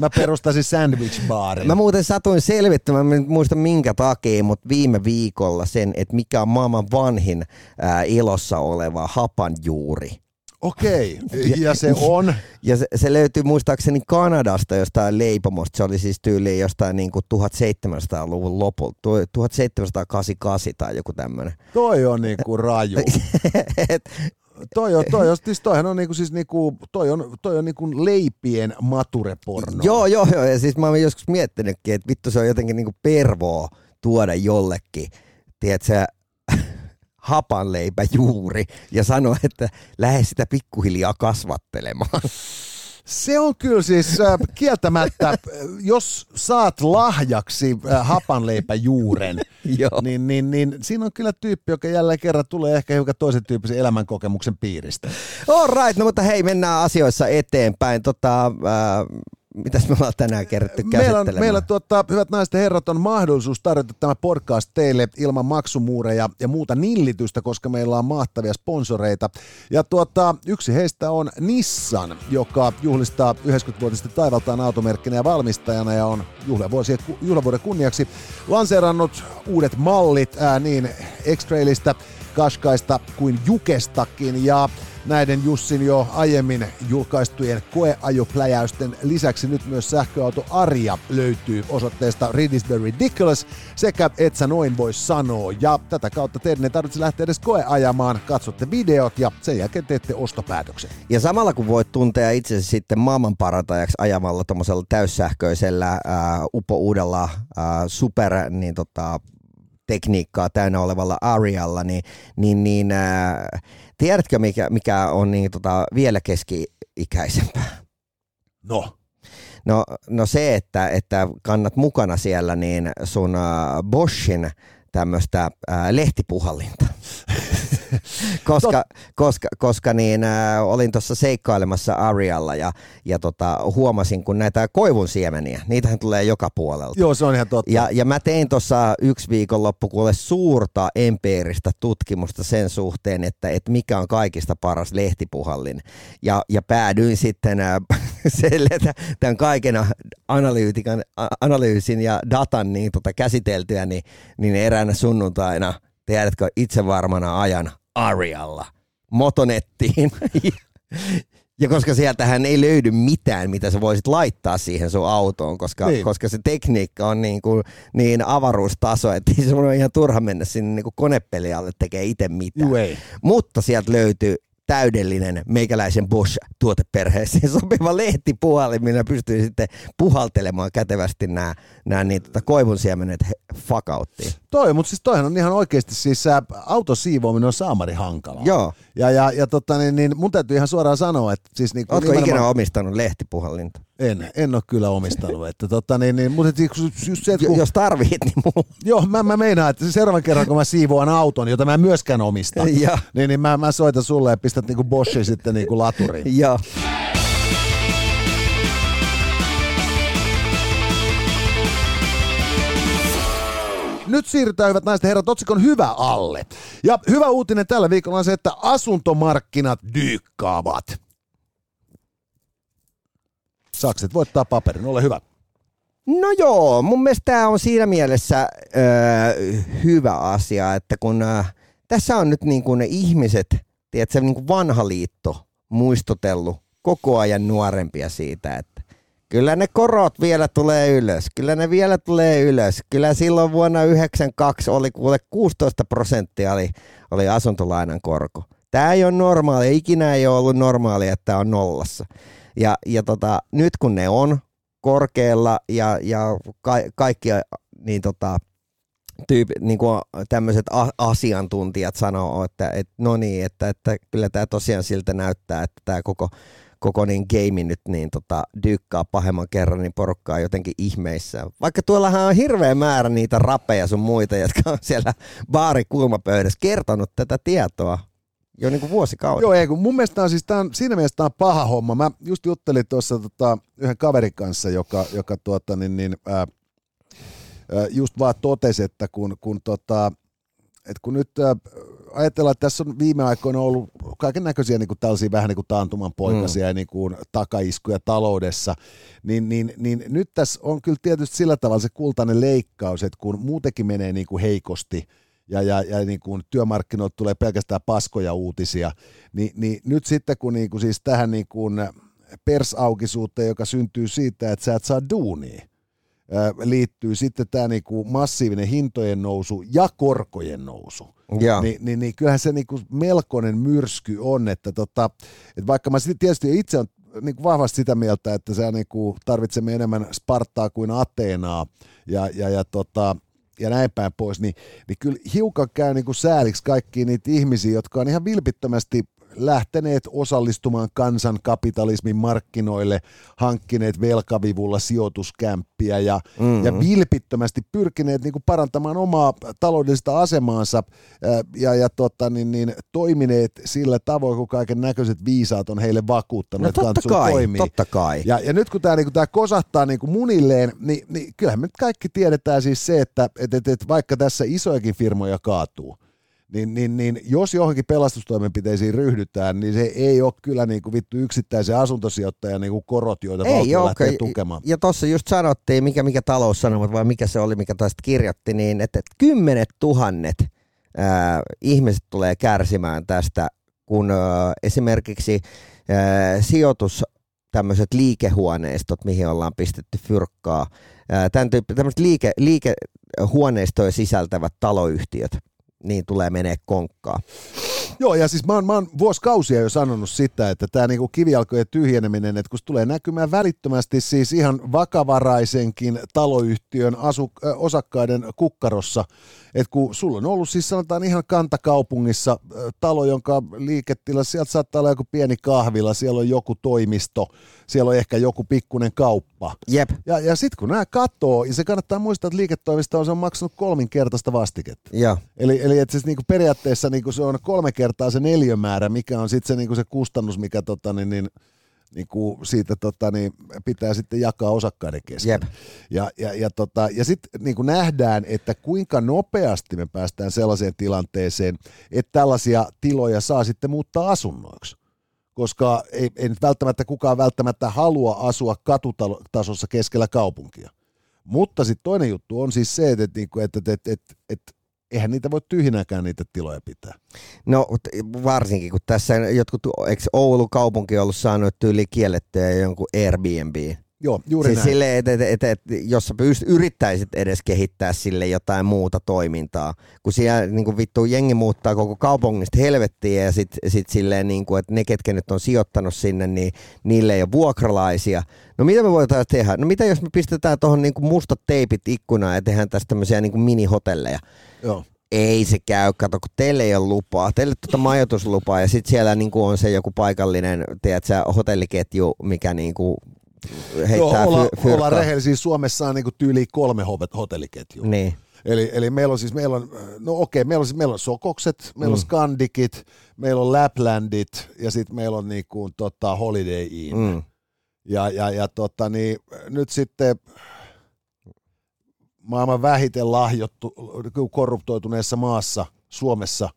mä perustasin sandwich baarin. Mä muuten satuin selvittämään, mä en muista minkä takia, mutta viime viikolla sen, että mikä on maailman vanhin ää, ilossa oleva hapanjuuri. Okei, ja se on, Ja se, se löytyy muistaakseni Kanadasta jostain leipomosta. Se oli siis tyyliin jostain niin kuin 1700-luvun lopulta, tuo- 1788 tai joku tämmöinen. toi on niinku raju. Et, Toi on, toi on, siis toihan on niinku, siis niinku, toi on, toi on niinku leipien matureporno. joo, joo, joo. Ja siis mä oon joskus miettinytkin, että vittu se on jotenkin niin kuin pervoa tuoda jollekin, tiedätkö, hapanleipä juuri ja sanoa, että lähde sitä pikkuhiljaa kasvattelemaan. Se on kyllä siis äh, kieltämättä, äh, jos saat lahjaksi äh, hapanleipäjuuren, niin, niin, niin siinä on kyllä tyyppi, joka jälleen kerran tulee ehkä hiukan toisen tyyppisen elämänkokemuksen piiristä. All right, no mutta hei, mennään asioissa eteenpäin. Tota, ää, mitäs me ollaan tänään kerätty Meillä, on, meillä tuota, hyvät naiset ja herrat, on mahdollisuus tarjota tämä podcast teille ilman maksumuureja ja muuta nillitystä, koska meillä on mahtavia sponsoreita. Ja tuota, yksi heistä on Nissan, joka juhlistaa 90-vuotista taivaltaan automerkkinä ja valmistajana ja on juhlavuosien, juhlavuoden kunniaksi lanseerannut uudet mallit ää, niin X-Trailista, Kaskaista kuin Jukestakin ja näiden Jussin jo aiemmin julkaistujen koeajopläjäysten lisäksi nyt myös sähköauto Aria löytyy osoitteesta Read is the Ridiculous sekä Et sä noin voi sanoa. Ja tätä kautta teidän ei tarvitse lähteä edes koeajamaan, katsotte videot ja sen jälkeen teette ostopäätöksen. Ja samalla kun voit tuntea itsesi sitten maailmanparantajaksi ajamalla tuommoisella täyssähköisellä ää, upo uudella ää, super niin tota, tekniikkaa täynnä olevalla Arialla, niin, niin, niin ää, tiedätkö mikä, mikä on niin, tota, vielä keski-ikäisempää? No, No, no se, että, että kannat mukana siellä niin sun äh, Boschin tämmöistä äh, lehtipuhallinta. koska, koska, koska niin, äh, olin tuossa seikkailemassa Arialla ja, ja tota, huomasin, kun näitä koivun siemeniä, niitähän tulee joka puolelta. joo se on ihan totta. Ja, ja mä tein tuossa yksi viikonloppu kuule suurta empiiristä tutkimusta sen suhteen, että, että mikä on kaikista paras lehtipuhallin. Ja, ja päädyin sitten äh, selle, että tämän kaiken analyytikan, analyysin ja datan niin, tota, käsiteltyä, niin, niin eräänä sunnuntaina, tiedätkö, itse varmana ajan Arialla motonettiin. Ja koska sieltähän ei löydy mitään, mitä sä voisit laittaa siihen sun autoon, koska, Niin. koska se tekniikka on niin, kuin, niin avaruustaso, että se on ihan turha mennä sinne niin kuin konepelialle tekee itse mitään. Juu, ei. Mutta sieltä löytyy täydellinen meikäläisen Bosch-tuoteperheeseen sopiva lehtipuhalin, millä pystyy sitten puhaltelemaan kätevästi nämä, nämä niin, tota, koivun siemenet fakauttiin. Toi, mutta siis toihan on ihan oikeasti siis ä, auton siivoaminen on saamari hankalaa. Joo. Ja, ja, ja tota, niin, niin, mun täytyy ihan suoraan sanoa, että siis niin Oletko ikinä omistanut lehtipuhallinta? En, en ole kyllä omistanut. Että tota, niin, niin, mutta siis just se, että kun, Jos tarvit, niin mulla. joo, mä, mä meinaan, että seuraavan kerran kun mä siivoan auton, jota mä en myöskään omista, niin, niin mä, mä soitan sulle ja pistät niinku Boschin sitten niinku laturiin. Joo. Nyt siirrytään, hyvät naiset herrat, otsikon hyvä alle. Ja hyvä uutinen tällä viikolla on se, että asuntomarkkinat dyykkaavat. Sakset voittaa paperin, ole hyvä. No joo, mun mielestä tämä on siinä mielessä öö, hyvä asia, että kun öö, tässä on nyt niin kuin ne ihmiset, tiedätkö, niin kuin vanha liitto muistutellut koko ajan nuorempia siitä, että kyllä ne korot vielä tulee ylös, kyllä ne vielä tulee ylös. Kyllä silloin vuonna 92 oli kuule 16 prosenttia oli, oli asuntolainan korko. Tämä ei ole normaali, ikinä ei ole ollut normaali, että on nollassa. Ja, ja tota, nyt kun ne on korkealla ja, ja ka, kaikki niin tota, tyyp, niin kuin tämmöiset asiantuntijat sanoo, että et, no niin, että, että kyllä tämä tosiaan siltä näyttää, että tämä koko, koko niin game nyt niin tota, dyykkaa pahemman kerran, niin porukkaa jotenkin ihmeissä. Vaikka tuollahan on hirveä määrä niitä rapeja sun muita, jotka on siellä baarikulmapöydässä kertonut tätä tietoa jo niin kuin vuosikaudet. Joo, ei, kun mun mielestä on, siis, tää on, siinä mielessä tämä on paha homma. Mä just juttelin tuossa tota, yhden kaverin kanssa, joka, joka tuota, niin, niin, ää, just vaan totesi, että kun, kun, tota, et kun nyt ää, ajatellaan, että tässä on viime aikoina ollut kaiken näköisiä niin tällaisia vähän niin kuin taantuman poikasia mm. ja niin kuin takaiskuja taloudessa, niin, niin, niin, nyt tässä on kyllä tietysti sillä tavalla se kultainen leikkaus, että kun muutenkin menee niin kuin heikosti, ja, ja, ja niin kuin työmarkkinoilta tulee pelkästään paskoja uutisia, niin, niin nyt sitten kun niin kuin siis tähän niin kuin persaukisuuteen, joka syntyy siitä, että sä et saa duunia, liittyy sitten tämä niinku massiivinen hintojen nousu ja korkojen nousu. Ja. Ni, niin, niin kyllähän se niinku melkoinen myrsky on, että, tota, että vaikka mä tietysti itse on niinku vahvasti sitä mieltä, että se niinku tarvitsemme enemmän Spartaa kuin Ateenaa ja, ja, ja tota, ja näin päin pois, niin, niin kyllä hiukan käy niin kuin sääliksi kaikkiin niitä ihmisiä, jotka on ihan vilpittömästi lähteneet osallistumaan kansankapitalismin markkinoille, hankkineet velkavivulla sijoituskämppiä ja, mm-hmm. ja vilpittömästi pyrkineet niin kuin parantamaan omaa taloudellista asemaansa ja, ja tota, niin, niin, toimineet sillä tavoin, kun kaiken näköiset viisaat on heille vakuuttanut, no, että totta kai, toimii. Totta kai. Ja, ja nyt kun tämä niin kosahtaa niin kuin munilleen, niin, niin kyllähän me kaikki tiedetään siis se, että et, et, et vaikka tässä isojakin firmoja kaatuu, niin, niin, niin jos johonkin pelastustoimenpiteisiin ryhdytään, niin se ei ole kyllä niin kuin vittu yksittäisen asuntosijoittajan niin kuin korot, joita ei valtio lähtee okay. tukemaan. Ja tuossa just sanottiin, mikä, mikä taloussanomat vai mikä se oli, mikä tästä kirjoitti, niin että, kymmenet tuhannet ää, ihmiset tulee kärsimään tästä, kun ää, esimerkiksi ää, sijoitus tämmöiset liikehuoneistot, mihin ollaan pistetty fyrkkaa, tämän tyyppi, tämmöiset liike, liikehuoneistoja sisältävät taloyhtiöt, niin tulee menee konkkaa. Joo, ja siis mä oon, mä oon vuosikausia jo sanonut sitä, että tämä niinku kivijalkojen tyhjeneminen, että kun se tulee näkymään välittömästi siis ihan vakavaraisenkin taloyhtiön asu, äh, osakkaiden kukkarossa, että kun sulla on ollut siis sanotaan ihan kantakaupungissa äh, talo, jonka liiketila, sieltä saattaa olla joku pieni kahvila, siellä on joku toimisto, siellä on ehkä joku pikkunen kauppa. Jep. Ja, ja sitten kun nämä katoo, ja se kannattaa muistaa, että liiketoimista on, se on maksanut kolminkertaista vastiketta. Ja. Eli, eli että siis niinku periaatteessa niinku se on kolme kertaa se neliömäärä, mikä on sitten se, niinku se kustannus, mikä tota, niin, niin, niin kuin siitä tota, niin pitää sitten jakaa osakkaiden kesken. Jep. Ja, ja, ja, tota, ja sitten niin kuin nähdään, että kuinka nopeasti me päästään sellaiseen tilanteeseen, että tällaisia tiloja saa sitten muuttaa asunnoiksi koska ei, ei nyt välttämättä kukaan välttämättä halua asua katutasossa keskellä kaupunkia. Mutta sitten toinen juttu on siis se, että, että, että, että, että, että eihän niitä voi tyhjinäkään niitä tiloja pitää. No varsinkin, kun tässä jotkut, eikö Oulun kaupunki ollut saanut tyyli kiellettyä jonkun Airbnb? Joo, juuri siis näin. Sille, et, et, et, et, jos sä pyst, yrittäisit edes kehittää sille jotain muuta toimintaa, kun siellä niin kuin vittu jengi muuttaa koko kaupungista helvettiä ja sitten sit silleen, niin kuin, että ne, ketkä nyt on sijoittanut sinne, niin niille ei ole vuokralaisia. No mitä me voitaisiin tehdä? No mitä jos me pistetään tuohon niin mustat teipit ikkunaan ja tehdään tästä tämmöisiä niin kuin minihotelleja? Joo ei se käy, kato, kun teille ei ole lupaa, teille tuota majoituslupaa ja sitten siellä niinku on se joku paikallinen, tiedätkö, hotelliketju, mikä niinku heittää Joo, olla, fy, olla rehellisiä, Suomessa on niinku tyyli kolme hotelliketjua. Niin. Eli, eli meillä on siis, meillä on, no okei, meillä on, siis, meillä on Sokokset, meillä mm. on Skandikit, meillä on Laplandit ja sitten meillä on niinku, tota, Holiday Inn. Mm. Ja, ja, ja tota, niin, nyt sitten maailman vähiten lahjottu, korruptoituneessa maassa, Suomessa,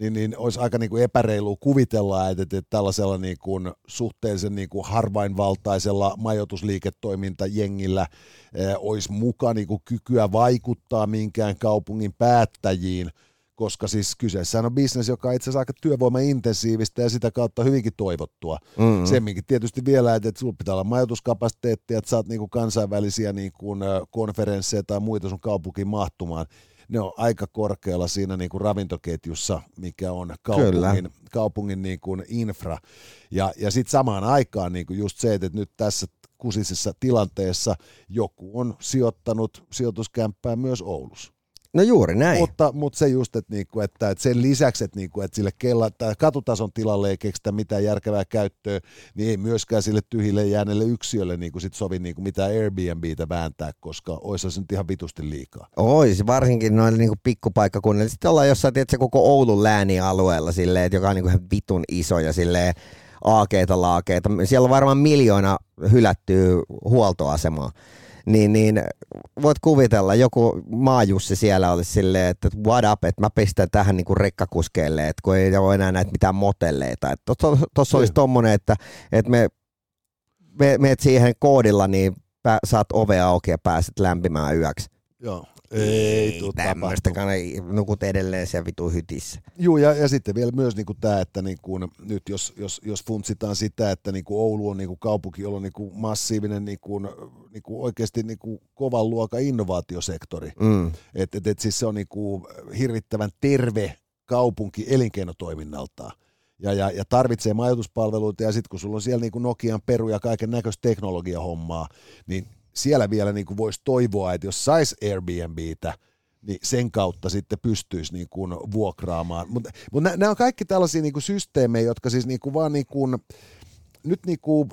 niin, niin olisi aika niin kuin epäreilua kuvitella, että, että tällaisella niin kuin suhteellisen niin kuin harvainvaltaisella majoitusliiketoimintajengillä eh, olisi mukaan niin kuin kykyä vaikuttaa minkään kaupungin päättäjiin, koska siis kyseessä on bisnes, joka on itse asiassa aika työvoimaintensiivistä ja sitä kautta hyvinkin toivottua. Mm-hmm. Semminkin tietysti vielä, että, että sulla pitää olla majoituskapasiteettia, että saat niin kuin kansainvälisiä niin kuin konferensseja tai muita sun kaupunkiin mahtumaan ne on aika korkealla siinä niin kuin ravintoketjussa, mikä on kaupungin, kaupungin niin kuin infra. Ja, ja sitten samaan aikaan niin kuin just se, että nyt tässä kusisessa tilanteessa joku on sijoittanut sijoituskämppää myös Oulussa. No juuri näin. Mutta, mutta se just, että, niinku, että, että sen lisäksi, että, niinku, että sille kella, tai katutason tilalle ei keksitä mitään järkevää käyttöä, niin ei myöskään sille tyhjille jääneelle yksiölle niinku sit sovi niinku mitään Airbnbtä vääntää, koska olisi se nyt ihan vitusti liikaa. Ois, varsinkin noilla niinku pikkupaikkakunnilla. Sitten ollaan jossain, tiedätkö, koko Oulun läänialueella, silleen, että joka on niinku ihan vitun iso ja silleen, aakeita laakeita. Siellä on varmaan miljoona hylättyä huoltoasemaa niin, niin voit kuvitella, joku maajussi siellä olisi silleen, että what up, että mä pistän tähän niinku rekkakuskeelle, että kun ei ole enää näitä mitään motelleita. Tuossa tos olisi tommonen, että, että me, me meet siihen koodilla, niin pä, saat ovea auki ja pääset lämpimään yöksi. Joo. Ei, ei tämmöistä, nukut edelleen siellä vitu hytissä. Joo, ja, ja sitten vielä myös niin tämä, että niin kuin, nyt jos, jos, jos funtsitaan sitä, että niin kuin Oulu on niin kuin kaupunki, jolla on niin kuin massiivinen niin kuin, niin kuin oikeasti niin kuin kovan luokan innovaatiosektori. Mm. Että et, et siis se on niin kuin hirvittävän terve kaupunki elinkeinotoiminnaltaan. Ja, ja, ja tarvitsee majoituspalveluita, ja sitten kun sulla on siellä niin kuin Nokian peru ja kaiken näköistä teknologiahommaa, niin siellä vielä niin kuin voisi toivoa, että jos saisi Airbnbtä, niin sen kautta sitten pystyisi niin kuin vuokraamaan. Mutta mut nämä on kaikki tällaisia niin kuin systeemejä, jotka siis niin kuin vaan niin kuin, nyt niin kuin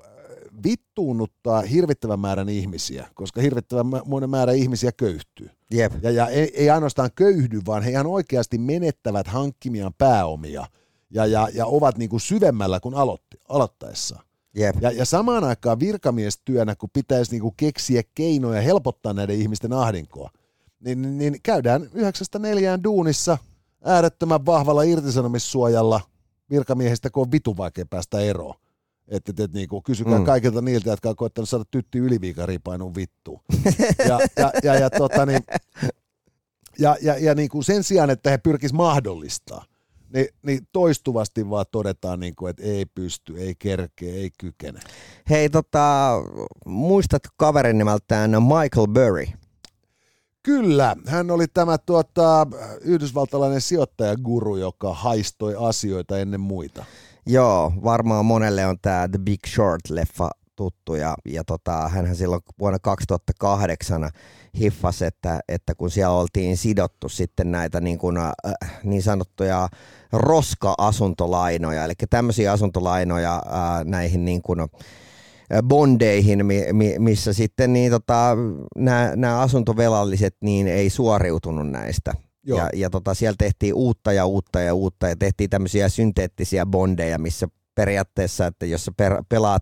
vittuunnuttaa hirvittävän määrän ihmisiä, koska hirvittävän monen määrä ihmisiä köyhtyy. Jep. Ja, ja ei, ei ainoastaan köyhdy, vaan he ihan oikeasti menettävät hankkimiaan pääomia ja, ja, ja ovat niin kuin syvemmällä kuin aloitti, aloittaessaan. Yep. Ja, ja samaan aikaan virkamiestyönä, kun pitäisi niinku keksiä keinoja helpottaa näiden ihmisten ahdinkoa, niin, niin, niin käydään yhdeksästä neljään duunissa äärettömän vahvalla irtisanomissuojalla virkamiehistä, kun on vitu vaikea päästä eroon. Että et, et, niinku, kysykää mm. kaikilta niiltä, jotka on koettanut saada tytti yliviikaripainun vittu. ja, ja, ja, ja, tota, niin, ja, ja, ja niin kuin sen sijaan, että he pyrkisivät mahdollistaa – niin, niin toistuvasti vaan todetaan, niin kuin, että ei pysty, ei kerkeä, ei kykene. Hei, tota, muistat kaverin nimeltään Michael Burry? Kyllä, hän oli tämä tuota, yhdysvaltalainen sijoittajaguru, joka haistoi asioita ennen muita. Joo, varmaan monelle on tämä The Big Short-leffa tuttu ja, ja tota, hänhän silloin vuonna 2008 hiffasi, että, että kun siellä oltiin sidottu sitten näitä niin, kuin, äh, niin sanottuja roska-asuntolainoja, eli tämmöisiä asuntolainoja äh, näihin niin kuin, äh, bondeihin, missä sitten niin, tota, nämä asuntovelalliset niin ei suoriutunut näistä. Joo. Ja, ja tota, siellä tehtiin uutta ja uutta ja uutta ja tehtiin tämmöisiä synteettisiä bondeja, missä periaatteessa, että jos sä per, pelaat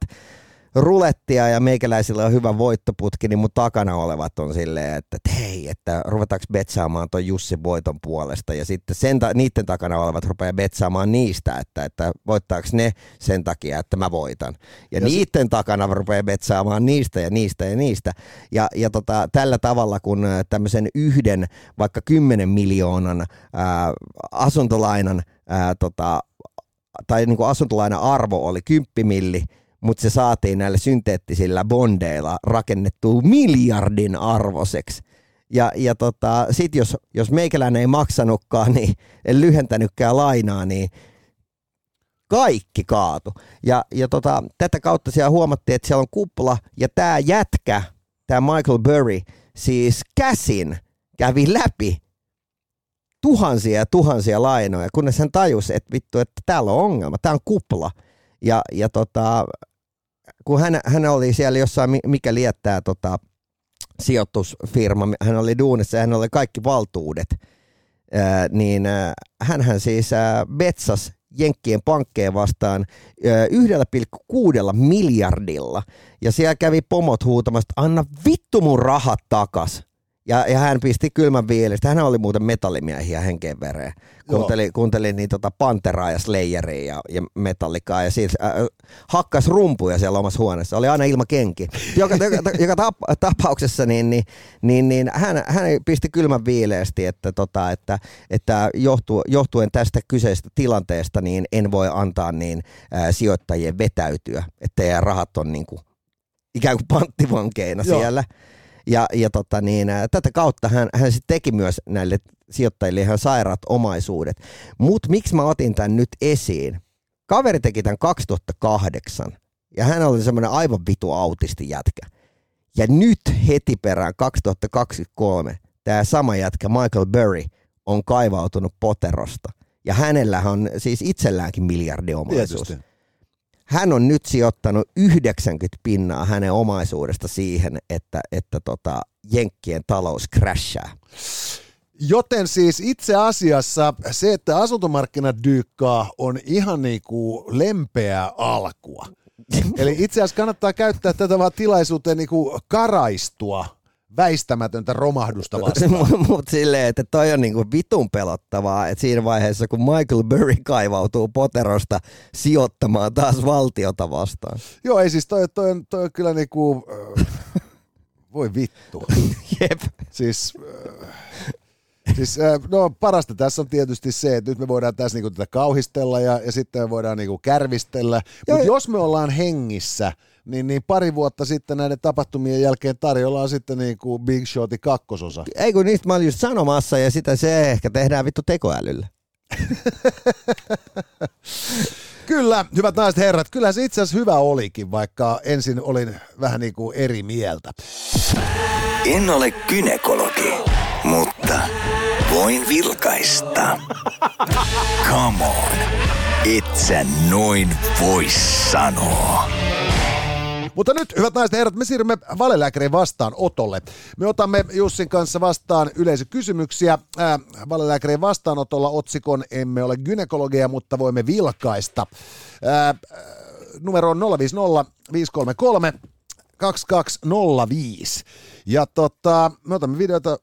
rulettia ja meikäläisillä on hyvä voittoputki, niin mun takana olevat on silleen, että hei, että ruvetaanko betsaamaan ton Jussi voiton puolesta ja sitten sen ta- niiden takana olevat rupeaa betsaamaan niistä, että, että voittaako ne sen takia, että mä voitan. Ja, ja niiden se... takana rupeaa betsaamaan niistä ja niistä ja niistä. Ja, ja tota, tällä tavalla, kun tämmöisen yhden vaikka 10 miljoonan ää, asuntolainan ää, tota, tai niin kuin asuntolainan arvo oli 10 milli, mutta se saatiin näillä synteettisillä bondeilla rakennettua miljardin arvoseksi. Ja, ja tota, sit jos, jos meikäläinen ei maksanutkaan, niin en lyhentänytkään lainaa, niin kaikki kaatu. Ja, ja tota, tätä kautta siellä huomattiin, että siellä on kupla, ja tämä jätkä, tämä Michael Burry, siis käsin kävi läpi tuhansia ja tuhansia lainoja, kunnes hän tajusi, että vittu, että täällä on ongelma, tämä on kupla. Ja, ja tota, kun hän, hän oli siellä jossain, mikä liettää tota, sijoitusfirma, hän oli duunissa ja hän oli kaikki valtuudet, ää, niin hän siis ää, betsas Jenkkien pankkeja vastaan 1,6 miljardilla. Ja siellä kävi pomot huutamasta, anna vittu mun rahat takas. Ja, ja hän pisti kylmän viilestä. Hän oli muuten metallimiehiä henkeen vereen. Kuunteli, kuunteli niin tota Panteraa ja Slayeria ja, ja Metallicaa ja siis äh, hakkas rumpuja siellä omassa huoneessa. Oli aina ilma kenki. Joka, joka, joka tap, tapauksessa niin, niin, niin, niin hän, hän pisti kylmän viileesti, että, tota, että, että johtu, johtuen tästä kyseisestä tilanteesta niin en voi antaa niin äh, sijoittajien vetäytyä, että rahat on niin kuin, ikään kuin panttivankeina Joo. siellä. Ja, ja tota niin, tätä kautta hän, hän sitten teki myös näille sijoittajille ihan sairaat omaisuudet. Mutta miksi mä otin tämän nyt esiin? Kaveri teki tämän 2008 ja hän oli semmoinen aivan vitu autisti jätkä. Ja nyt heti perään 2023 tämä sama jätkä Michael Burry on kaivautunut poterosta. Ja hänellä on siis itselläänkin miljardiomaisuus. Tietysti. Hän on nyt sijoittanut 90 pinnaa hänen omaisuudesta siihen, että, että tota, Jenkkien talous crashaa. Joten siis itse asiassa se, että asuntomarkkinat dyykkaa, on ihan niinku lempeää alkua. Eli itse asiassa kannattaa käyttää tätä vaan tilaisuuteen niinku karaistua väistämätöntä romahdusta vastaan. Mutta silleen, että toi on niinku vitun pelottavaa, että siinä vaiheessa kun Michael Burry kaivautuu poterosta sijoittamaan taas valtiota vastaan. Joo, ei siis toi, toi, on, toi on kyllä niinku, äh, voi vittu. Jep. Siis, äh, siis äh, no parasta tässä on tietysti se, että nyt me voidaan tässä niinku tätä kauhistella ja, ja sitten me voidaan niinku kärvistellä. Mutta jos me ollaan hengissä, niin, niin pari vuotta sitten näiden tapahtumien jälkeen tarjolla on sitten niinku Big Shotin kakkososa. Ei kun niistä mä olin just sanomassa ja sitä se ehkä tehdään vittu tekoälyllä. Kyllä, hyvät naiset herrat, kyllä se itse asiassa hyvä olikin, vaikka ensin olin vähän niin kuin eri mieltä. En ole kynekologi, mutta voin vilkaista. Come on, et sä noin voi sanoa. Mutta nyt, hyvät naiset ja herrat, me siirrymme valelääkärin vastaanotolle. Me otamme Jussin kanssa vastaan yleisökysymyksiä. Ää, valelääkärin vastaanotolla otsikon Emme ole gynekologia, mutta voimme vilkaista. Ää, numero on 050 533 2205. Ja tota, me otamme videoita,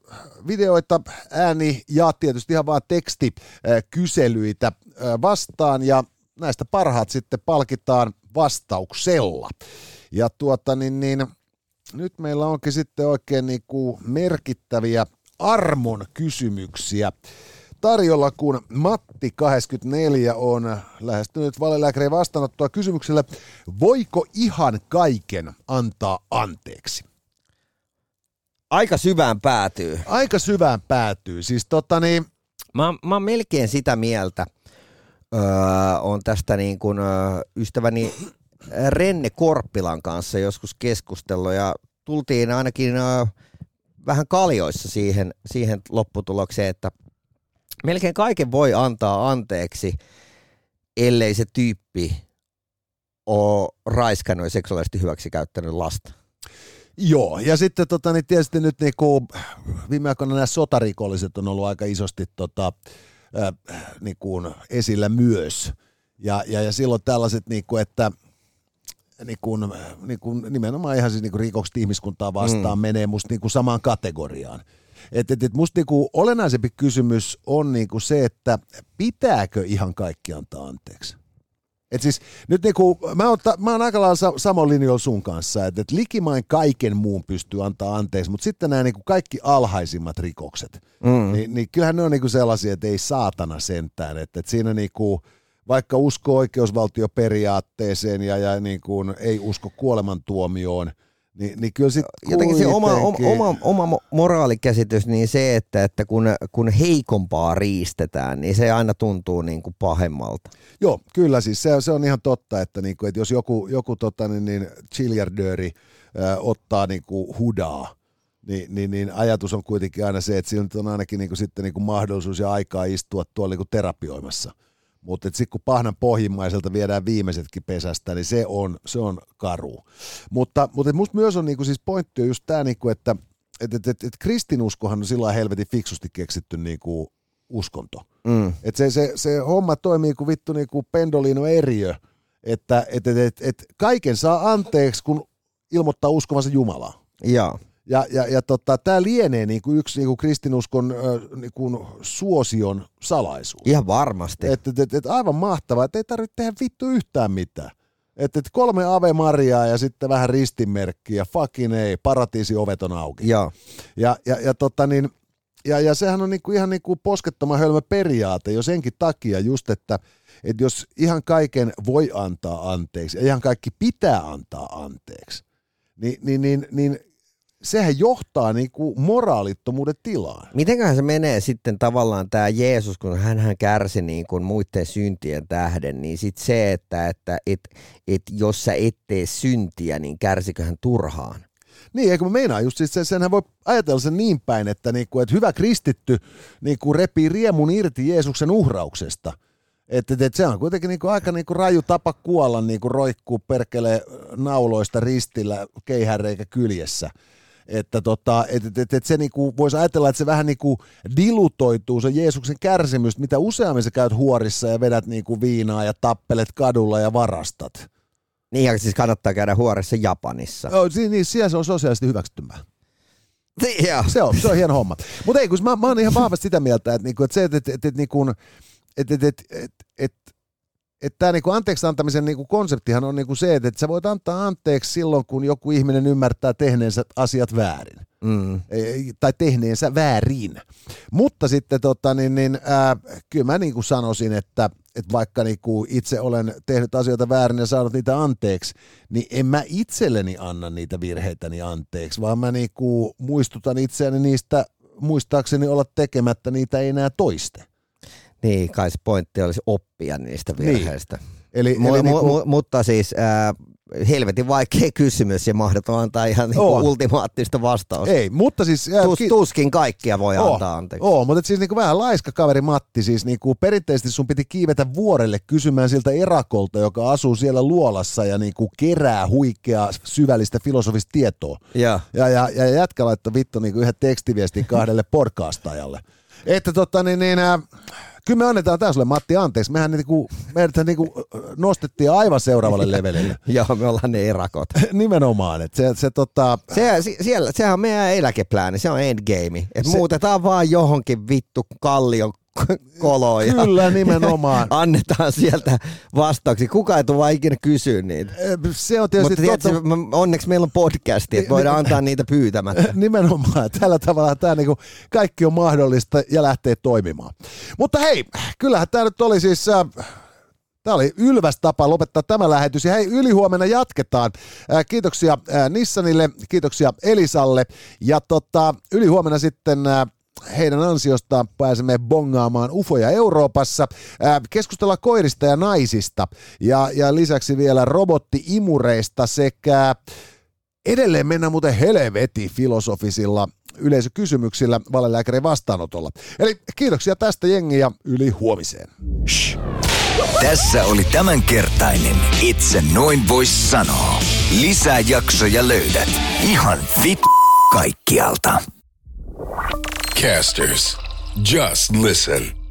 videoita, ääni ja tietysti ihan vaan tekstikyselyitä vastaan ja näistä parhaat sitten palkitaan vastauksella. Ja tuota niin, niin nyt meillä onkin sitten oikein niin kuin merkittäviä armon kysymyksiä tarjolla, kun Matti 24 on lähestynyt valelääkärin vastaanottoa kysymykselle, voiko ihan kaiken antaa anteeksi? Aika syvään päätyy. Aika syvään päätyy. Siis tota niin, Mä, mä oon melkein sitä mieltä, öö, on tästä niin kuin, öö, ystäväni Renne Korppilan kanssa joskus keskustellut ja tultiin ainakin öö, vähän kaljoissa siihen, siihen lopputulokseen, että melkein kaiken voi antaa anteeksi, ellei se tyyppi ole raiskannut ja seksuaalisesti hyväksikäyttänyt lasta. Joo, ja sitten tota, niin tietysti nyt niinku, viime aikoina nämä sotarikolliset on ollut aika isosti tota, äh, niinku, esillä myös. Ja, ja, ja silloin tällaiset, niinku, että niinku, niinku, nimenomaan ihan siis niinku rikokset ihmiskuntaa vastaan mm. menee musta niinku samaan kategoriaan. Et, et, et musta niinku olennaisempi kysymys on niinku se, että pitääkö ihan kaikki antaa anteeksi? Et siis nyt niinku, mä, oon, mä oon aika lailla sa- samoin linjoilla sun kanssa, että et likimain kaiken muun pystyy antaa anteeksi, mutta sitten nämä niinku kaikki alhaisimmat rikokset, mm. niin, niin kyllähän ne on niinku sellaisia, että ei saatana sentään, että et siinä niinku, vaikka uskoo oikeusvaltioperiaatteeseen ja, ja niinku ei usko kuolemantuomioon, niin, niin kyllä sit Jotenkin se oma, oma, oma, oma mo- moraalikäsitys, niin se, että, että kun, kun heikompaa riistetään, niin se aina tuntuu niin kuin pahemmalta. Joo, kyllä siis se, se on ihan totta, että, niinku, että jos joku, joku tota, niin, niin chiljardööri äh, ottaa niinku, hudaa, niin, niin, niin ajatus on kuitenkin aina se, että sillä nyt on ainakin niinku, sitten niinku, mahdollisuus ja aikaa istua tuolla niinku, terapioimassa. Mutta sitten kun pahnan pohjimmaiselta viedään viimeisetkin pesästä, niin se on, se on karu. Mutta, mutta musta myös on niinku, siis pointti on just tämä, niinku, että et, et, et, et kristinuskohan on sillä helvetin fiksusti keksitty niinku, uskonto. Mm. Et se, se, se homma toimii kuin vittu niin kuin Pendolino eriö, että et, et, et, et kaiken saa anteeksi, kun ilmoittaa uskovansa Jumalaa. Joo. Ja, ja, ja tota, tämä lienee niin kuin yksi niin kuin kristinuskon äh, niin kuin suosion salaisuus. Ihan varmasti. Et, et, et, et aivan mahtavaa, että ei tarvitse tehdä vittu yhtään mitään. Et, et kolme Ave Mariaa ja sitten vähän ristinmerkkiä, ja fucking ei, paratiisi ovet on auki. Joo. Ja, ja, ja, tota niin, ja, ja sehän on niinku ihan niinku poskettoman hölmö periaate jo senkin takia just, että, että jos ihan kaiken voi antaa anteeksi ja ihan kaikki pitää antaa anteeksi, niin, niin, niin, niin sehän johtaa niinku moraalittomuuden tilaan. Mitenköhän se menee sitten tavallaan tämä Jeesus, kun hän kärsi niin kuin muiden syntien tähden, niin sitten se, että, että et, et, jos sä et tee syntiä, niin kärsikö hän turhaan? Niin, eikö mä meinaan just siis sen, senhän voi ajatella sen niin päin, että, niinku, että hyvä kristitty niinku repii riemun irti Jeesuksen uhrauksesta. Että, että se on kuitenkin niinku aika niinku raju tapa kuolla, niinku roikkuu perkele nauloista ristillä keihäreikä kyljessä. Että tota, et, et, et, et se niinku, voisi ajatella, että se vähän niinku dilutoituu se Jeesuksen kärsimys, mitä useammin sä käyt huorissa ja vedät niinku viinaa ja tappelet kadulla ja varastat. Niin, ja siis kannattaa käydä huoressa Japanissa. Joo, si- niin, siellä se on sosiaalisesti hyväksyttymää. Niin, joo. Se on, se on hieno homma. Mutta ei, kun mä, mä oon ihan vahvasti sitä mieltä, että, niinku, että se, että, että, että, niinku, että, että, että, että, että että tämä niinku anteeksi antamisen niinku konseptihan on niinku se, että, että sä voit antaa anteeksi silloin, kun joku ihminen ymmärtää tehneensä asiat väärin. Mm. Ei- Tai tehneensä väärin. Mutta sitten tota, niin, niin, ää, kyllä mä niinku sanoisin, että, että vaikka niinku itse olen tehnyt asioita väärin ja saanut niitä anteeksi, niin en mä itselleni anna niitä virheitäni anteeksi, vaan mä niinku muistutan itseäni niistä muistaakseni olla tekemättä niitä ei enää toiste. Niin, kai se pointti olisi oppia niistä virheistä. Eli, Mu- eli mu- niinku, mu- mutta siis ää, helvetin vaikea kysymys ja mahdoton antaa ihan niinku On. ultimaattista vastausta. ei, mutta siis... ää, Tus, ki- tuskin kaikkia voi Oo, antaa anteeksi. Oo, mutta siis niinku vähän laiska kaveri Matti, siis niinku perinteisesti sun piti kiivetä vuorelle kysymään siltä erakolta, joka asuu siellä luolassa ja niinku kerää huikeaa syvällistä filosofista tietoa. Joo. Ja, ja, ja jätkä laittoi vittu niinku yhden tekstiviestin kahdelle podcastajalle. Että tota niin, niin äh, kyllä me annetaan tää sulle Matti anteeksi. Mehän niinku, meidät niinku nostettiin aivan seuraavalle levelille. Joo, me ollaan ne erakot. Nimenomaan, että se, se tota, Se, si- siellä, sehän on meidän eläkeplääni, se on endgame. Et Se- muutetaan vaan johonkin vittu kallion koloon ja kyllä nimenomaan. annetaan sieltä vastauksia. Kuka ei tule vaan ikinä kysyä niitä. Se on tietysti Mutta totta. onneksi meillä on podcasti, että voidaan antaa niitä pyytämättä. Nimenomaan. Tällä tavalla tämä niinku kaikki on mahdollista ja lähtee toimimaan. Mutta hei, kyllähän tämä nyt oli siis... Äh, Tämä oli ylväs tapa lopettaa tämä lähetys. Ja hei, ylihuomenna jatketaan. Äh, kiitoksia äh, Nissanille, kiitoksia Elisalle. Ja tota, ylihuomenna sitten äh, heidän ansiostaan pääsemme bongaamaan ufoja Euroopassa. Keskustellaan koirista ja naisista. Ja, ja lisäksi vielä robotti-imureista sekä Edelleen mennään muuten helveti filosofisilla yleisökysymyksillä valelääkärin vastaanotolla. Eli kiitoksia tästä jengi ja yli huomiseen. Shh. Tässä oli tämänkertainen Itse noin vois sanoa. Lisää jaksoja löydät ihan vit kaikkialta. Casters, just listen.